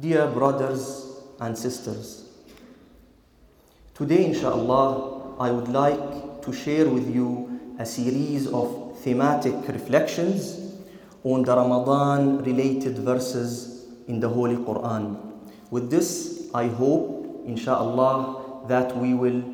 Dear brothers and sisters, today, inshallah, I would like to share with you a series of thematic reflections on the Ramadan related verses in the Holy Quran. With this, I hope, inshallah, that we will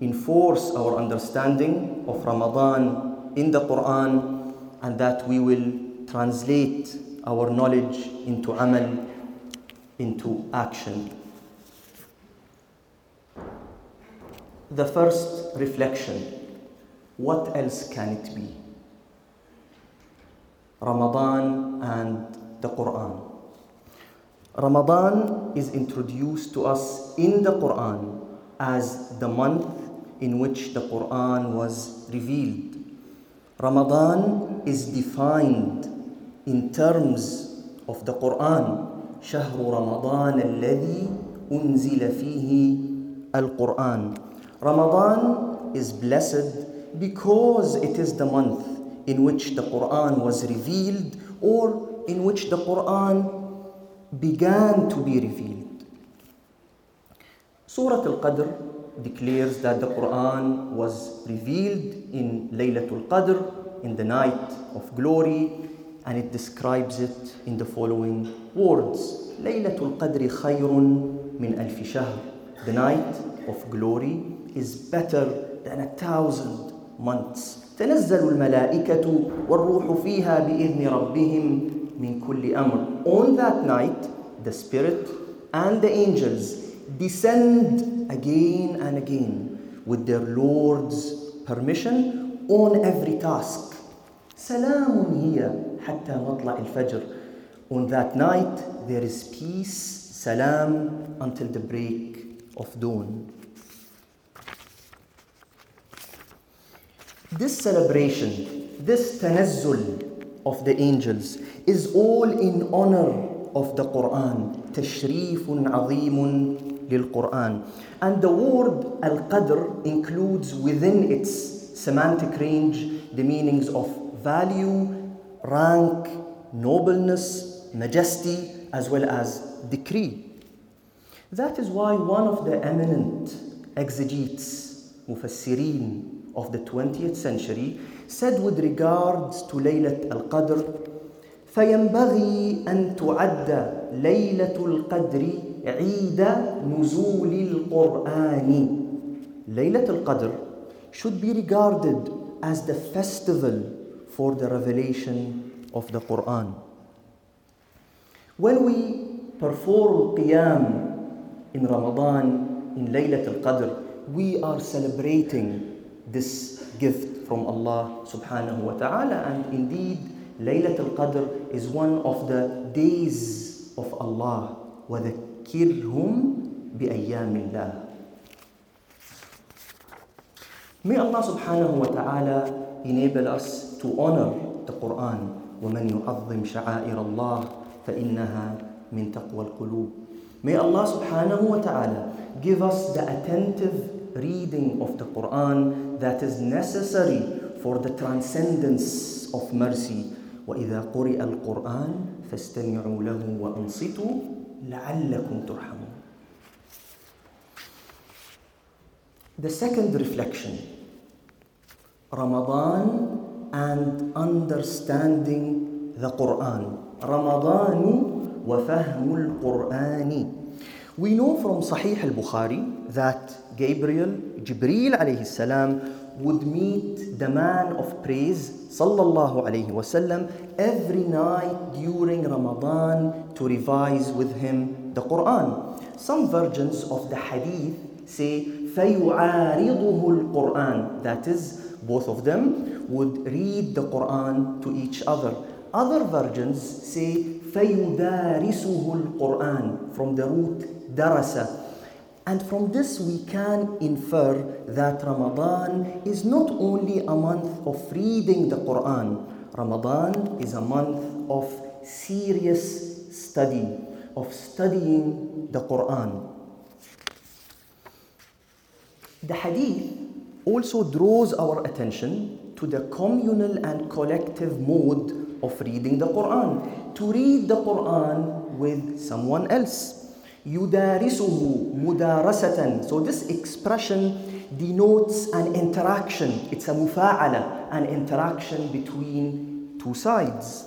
enforce our understanding of Ramadan in the Quran and that we will translate our knowledge into amal, into action. The first reflection what else can it be? Ramadan and the Quran. Ramadan is introduced to us in the Quran as the month in which the Quran was revealed. Ramadan is defined in terms of the Quran. شهر رمضان الذي أنزل فيه القرآن. Ramadan is blessed because it is the month in which the Quran was revealed or in which the Quran began to be revealed. Surah Al Qadr declares that the Quran was revealed in Laylatul Qadr, in the night of glory, and it describes it in the following words Laylatul Qadr khayrun min alfi shahr. The night of glory is better than a thousand months. تنزل الملائكة والروح فيها بإذن ربهم من كل أمر. On that night, the Spirit and the angels descend again and again with their Lord's permission on every task. سلام هي حتى مطلع الفجر. On that night, there is peace, salam, until the break of dawn. This celebration, this tanazzul of the angels is all in honor of the Quran. تشريف عظيم للقرآن. And the word al-qadr includes within its semantic range the meanings of value, rank, nobleness, majesty, as well as decree. That is why one of the eminent exegetes, mufassirin, of the 20th century said with regards to Laylat al-Qadr فينبغي أن تعد ليلة القدر عيد نزول القرآن ليلة القدر should be regarded as the festival for the revelation of the Quran. When we perform Qiyam in Ramadan, in Laylat al-Qadr, we are celebrating this gift from Allah subhanahu wa ta'ala. And indeed, Laylat al Qadr is one of the days of Allah. وَذَكِّرْهُمْ بِأَيَّامِ اللَّهِ May Allah subhanahu wa ta'ala enable us to honor the Quran. وَمَنْ يُعَظِّمْ شَعَائِرَ اللَّهِ فَإِنَّهَا مِنْ تَقْوَى الْقُلُوبِ May Allah subhanahu wa ta'ala give us the attentive reading of the Quran that is necessary for the transcendence of mercy. وإذا قرئ القرآن فاستمعوا له وأنصتوا لعلكم ترحمون. The second reflection Ramadan and understanding the Quran. رمضان وفهم القرآن. We know from Sahih al-Bukhari that Gabriel, Jibreel alayhi salam, would meet the man of praise sallallahu alayhi wasallam every night during Ramadan to revise with him the Quran. Some versions of the hadith say فَيُعَارِضُهُ الْقُرْآنِ That is, both of them would read the Quran to each other. Other versions say فَيُدَارِسُهُ الْقُرْآنِ From the root darasa and from this, we can infer that Ramadan is not only a month of reading the Quran, Ramadan is a month of serious study, of studying the Quran. The hadith also draws our attention to the communal and collective mode of reading the Quran, to read the Quran with someone else. يدارسه مدارسة. So this expression denotes an interaction. It's a mufa'ala, an interaction between two sides.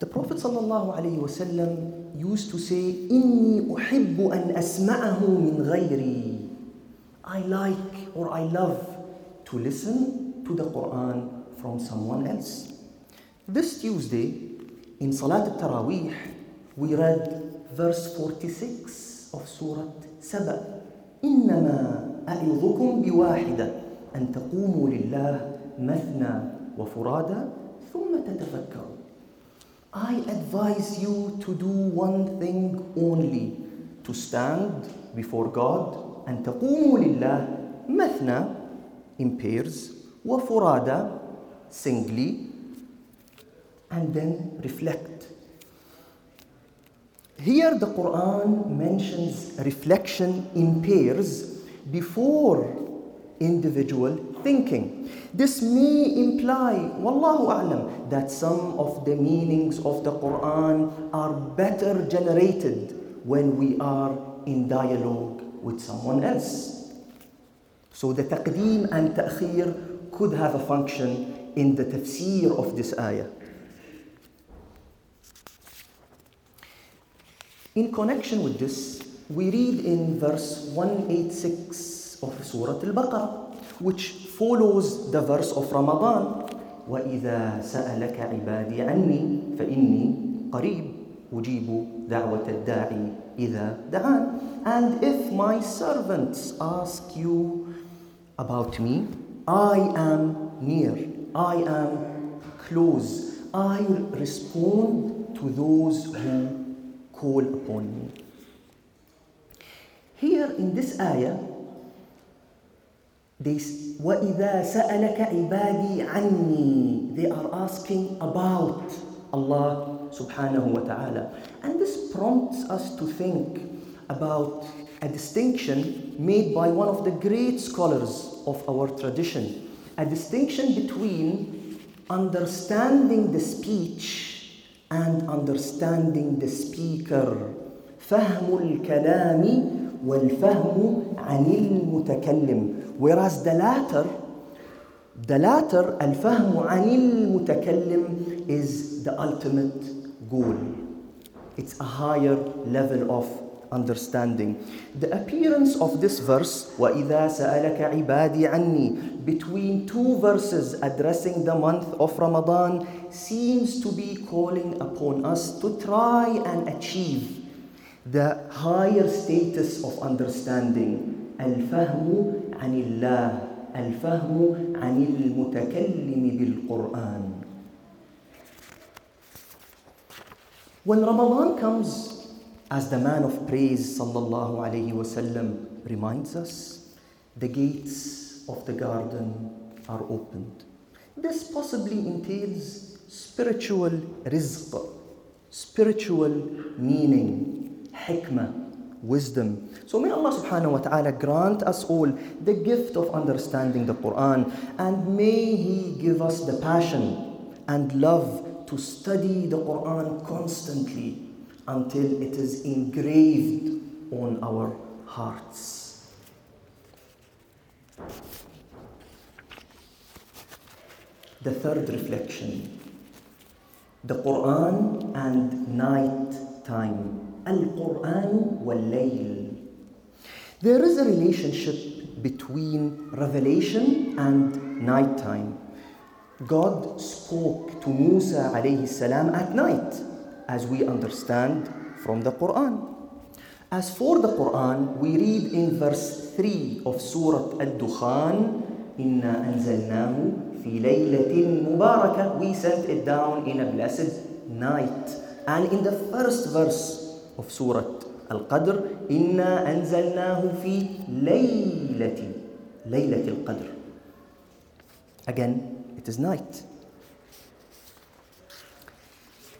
The Prophet ﷺ used to say, إني أحب أن أسمعه من غيري. I like or I love to listen to the Quran from someone else. This Tuesday, in Salat al-Taraweeh, we read verse 46 of Surah Saba. إنما أعظكم بواحدة أن تقوموا لله مثنى وفرادى ثم تتفكروا. I advise you to do one thing only to stand before God and تقوموا لله مثنى in pairs وفرادى singly and then reflect. Here the Quran mentions reflection in pairs before individual thinking. This may imply, wallahu a'lam, that some of the meanings of the Quran are better generated when we are in dialogue with someone else. So the taqdeem and ta'khir could have a function in the tafsir of this ayah. In connection with this, we read in verse 186 of Surah Al-Baqarah, which follows the verse of Ramadan. وإذا سألك عبادي عني فإني قريب أجيب دعوة الداعي إذا دعان. And if my servants ask you about me, I am near, I am close. I respond to those who call upon me. Here in this ayah, they, وَإِذَا سَأَلَكَ عِبَادِي عَنِّي They are asking about Allah subhanahu wa ta'ala. And this prompts us to think about a distinction made by one of the great scholars of our tradition. A distinction between understanding the speech and understanding the speaker. فهم الكلام والفهم عن المتكلم whereas the latter the latter الفهم عن المتكلم is the ultimate goal it's a higher level of understanding the appearance of this verse وإذا سألك عبادي عني between two verses addressing the month of Ramadan seems to be calling upon us to try and achieve the higher status of understanding الفهم عن الله الفهم عن المتكلم بالقرآن When Ramadan comes, as the man of praise sallallahu alaihi wasallam reminds us, the gates of the garden are opened. This possibly entails spiritual rizq, spiritual meaning, hikmah, wisdom. So may Allah subhanahu wa ta'ala grant us all the gift of understanding the Quran and may He give us the passion and love to study the Quran constantly until it is engraved on our hearts. The third reflection the Quran and night time. Al-Quran wal-Layl. There is a relationship between revelation and nighttime. God spoke to Musa alayhi at night, as we understand from the Quran. As for the Quran, we read in verse 3 of Surah Al-Dukhan, إِنَّا أَنزَلْنَاهُ في ليلة مباركة we sent it down in a blessed night and in the first verse of Surah Al-Qadr إنا أنزلناه في ليلة ليلة القدر again it is night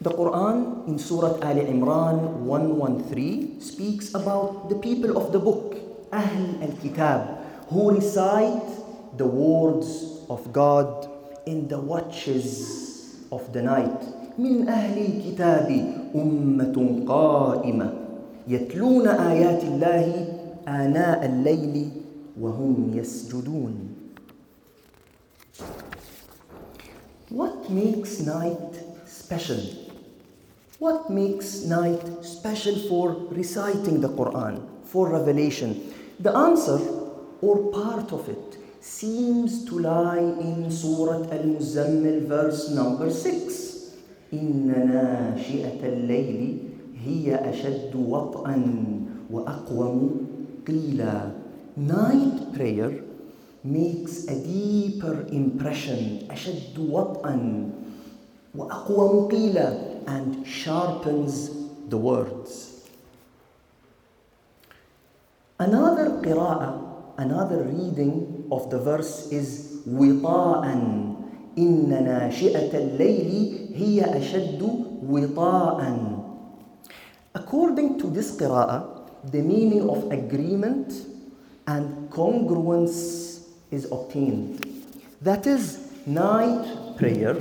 The Quran in Surah Ali Imran 113 speaks about the people of the book, Ahl al-Kitab, who recite the words of God in the watches of the night من أهل الكتاب أمة قائمة يتلون آيات الله آناء الليل وهم يسجدون What makes night special? What makes night special for reciting the Quran, for revelation? The answer, or part of it, seems to lie in Surah Al-Muzammil verse number 6. إن ناشئة الليل هي أشد وطئا وأقوم قيلا Night prayer makes a deeper impression أشد وطئا وأقوم قيلا and sharpens the words. Another qira'ah, another reading of the verse is وطاء إن ناشئة الليل هي أشد وطاء According to this qira'ah, the meaning of agreement and congruence is obtained. That is, night prayer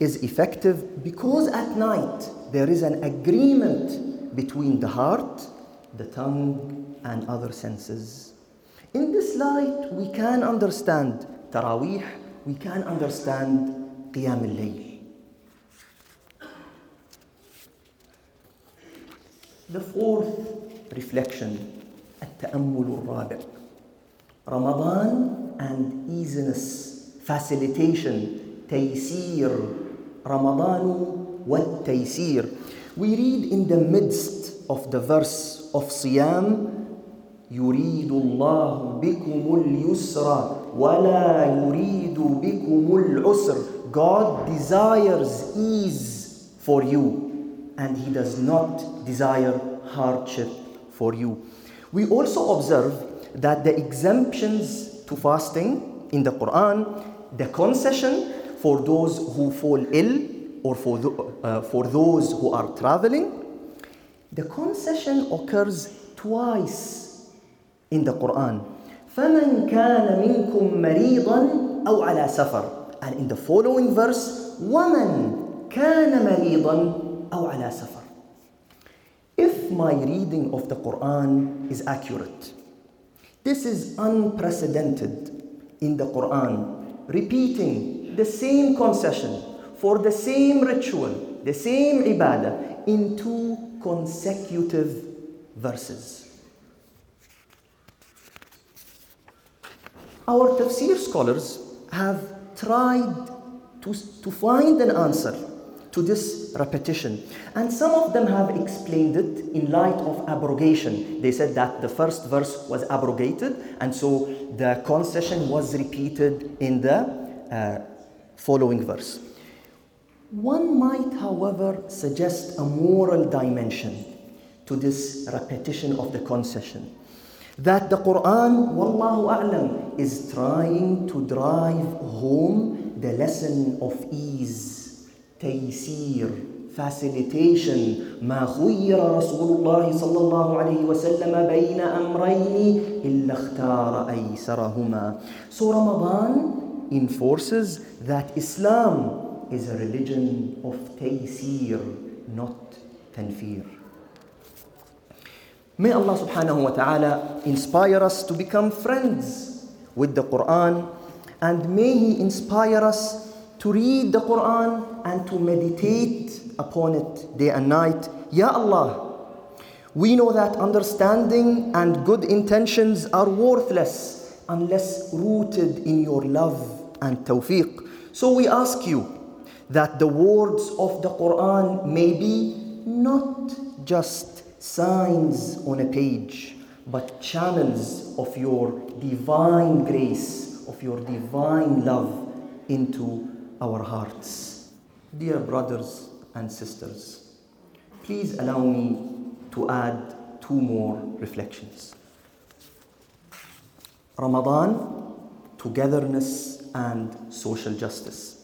is effective because at night there is an agreement between the heart, the tongue, and other senses. In this light, we can understand Taraweeh, we can understand Qiyam al-Layl. The fourth reflection, التأمل الرابع. Ramadan and easiness, facilitation, تيسير رمضان والتيسير. We read in the midst of the verse of Siyam, يريد الله بكم اليسر ولا يريد بكم العسر. God desires ease for you and He does not desire hardship for you. We also observe that the exemptions to fasting in the Quran, the concession for those who fall ill or for, the, uh, for those who are traveling, the concession occurs twice in the Quran. فَمَنْ كَانَ مِنْكُمْ مَرِيضًا أَوْ عَلَى سَفَرٍ And in the following verse, وَمَنْ كَانَ مَرِيضًا أَوْ عَلَى سَفَرٍ If my reading of the Quran is accurate, this is unprecedented in the Quran, repeating the same concession for the same ritual, the same ibadah in two consecutive verses. Our tafsir scholars have tried to, to find an answer to this repetition. And some of them have explained it in light of abrogation. They said that the first verse was abrogated, and so the concession was repeated in the uh, following verse. One might, however, suggest a moral dimension to this repetition of the concession. That the Quran, Wallahu A'lam, is trying to drive home the lesson of ease, تيسير, facilitation ما خير رسول الله صلى الله عليه وسلم بين أمرين إلا اختار أيسرهما. So Ramadan enforces that Islam is a religion of taysir, not tanfir. May Allah subhanahu wa ta'ala inspire us to become friends with the Quran and may He inspire us to read the Quran and to meditate upon it day and night. Ya Allah, we know that understanding and good intentions are worthless unless rooted in your love and tawfiq. So we ask you that the words of the Quran may be not just signs on a page, but channels of your divine grace, of your divine love into our hearts. Dear brothers and sisters, please allow me to add two more reflections. Ramadan, togetherness and social justice.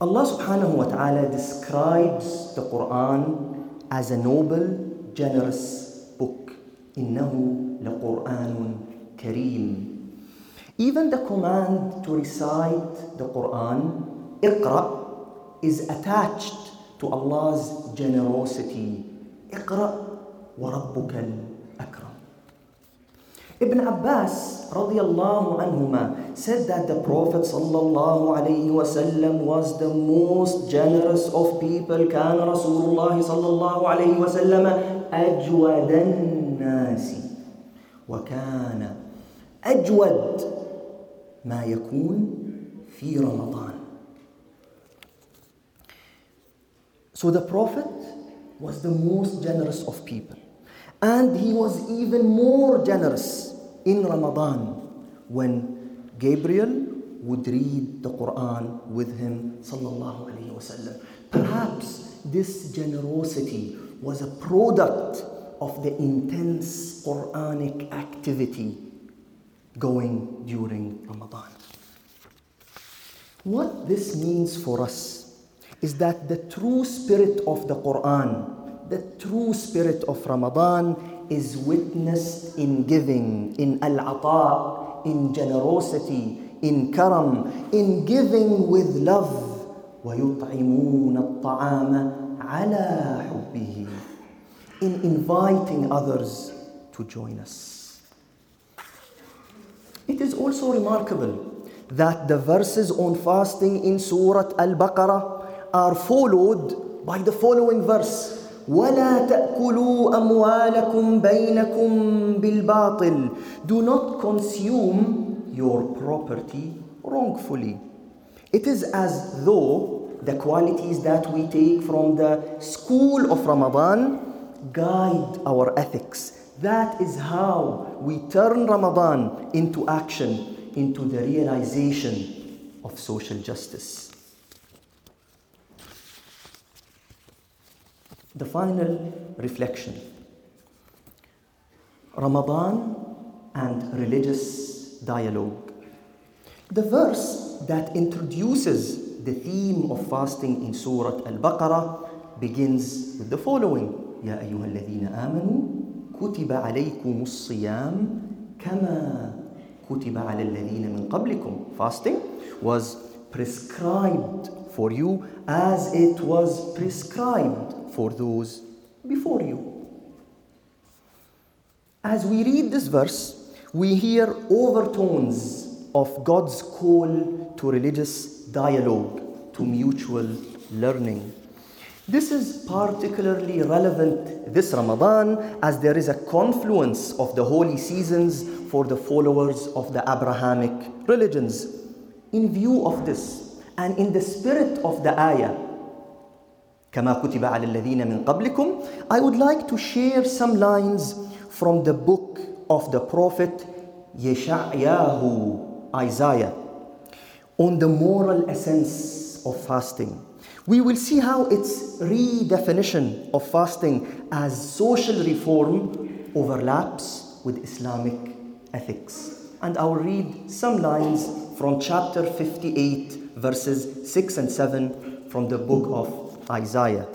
Allah subhanahu wa ta'ala describes the Quran as a noble, generous book. إنه لقرآن كريم. Even the command to recite the Quran, اقرأ, is attached to Allah's generosity. اقرأ وربك الأكرم. Ibn Abbas radiallahu anhuma said that the Prophet wasallam was the most generous of people. كان رسول الله صلى الله عليه وسلم أجود الناس وكان أجود ما يكون في رمضان. So the Prophet was the most generous of people. And he was even more generous in Ramadan when Gabriel would read the Quran with him sallallahu alaihi wasallam. Perhaps this generosity was a product of the intense Quranic activity going during Ramadan. What this means for us is that the true spirit of the Quran the true spirit of Ramadan is witnessed in giving, in al-ata, in generosity, in karam, in giving with love. ويطعمون الطعام على حبه in inviting others to join us. It is also remarkable that the verses on fasting in Surah Al Baqarah are followed by the following verse ولا تأكلوا أموالكم بينكم بالباطل Do not consume your property wrongfully. It is as though the qualities that we take from the school of Ramadan guide our ethics. That is how we turn Ramadan into action, into the realization of social justice. The final reflection Ramadan and religious dialogue. The verse that introduces the theme of fasting in Surah Al Baqarah begins with the following يا أيها الذين آمنوا كتب عليكم الصيام كما كتب على الذين من قبلكم Fasting was prescribed for you as it was prescribed for those before you. As we read this verse, we hear overtones of God's call to religious dialogue, to mutual learning. This is particularly relevant this Ramadan as there is a confluence of the holy seasons for the followers of the Abrahamic religions. In view of this, and in the spirit of the ayah, كما كتب على الذين من قبلكم I would like to share some lines from the book of the prophet Yeshayahu Isaiah on the moral essence of fasting. We will see how its redefinition of fasting as social reform overlaps with Islamic ethics. And I will read some lines from chapter 58, verses 6 and 7 from the book of Isaiah.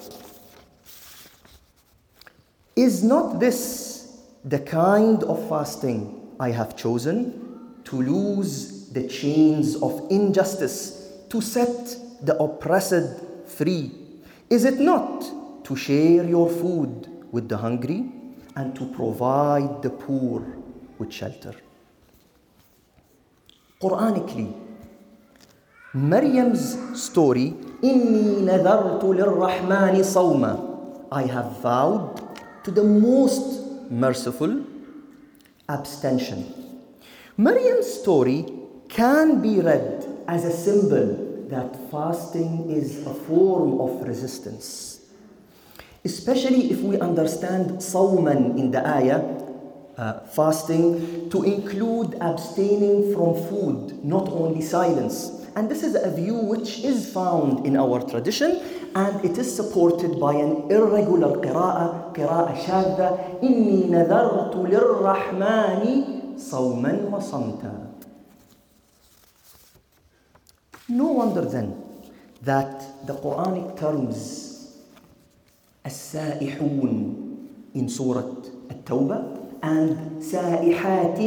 Is not this the kind of fasting I have chosen to loose the chains of injustice, to set the oppressed free? Is it not to share your food with the hungry and to provide the poor with shelter? Quranically, Maryam's story Inni nadartu lirrahmani sawma. I have vowed to the most merciful abstention. Maryam's story can be read as a symbol that fasting is a form of resistance. Especially if we understand sawman in the ayah, uh, fasting, to include abstaining from food, not only silence. And this is a view which is found in our tradition and it is supported by an irregular قراءة قراءة شاذة إني نذرت للرحمن صوما وصمتا No wonder then that the Quranic terms السائحون in Surah At-Tawbah and سائحات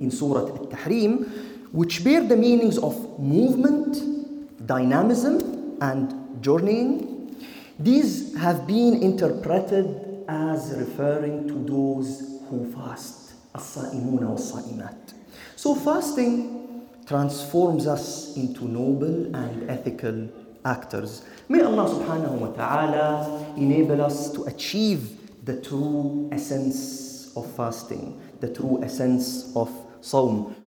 in Surah At-Tahrim which bear the meanings of movement, dynamism, and journeying. These have been interpreted as referring to those who fast, as-sa'imuna was-sa'imat. So fasting transforms us into noble and ethical actors. May Allah subhanahu wa ta'ala enable us to achieve the true essence of fasting, the true essence of sawm.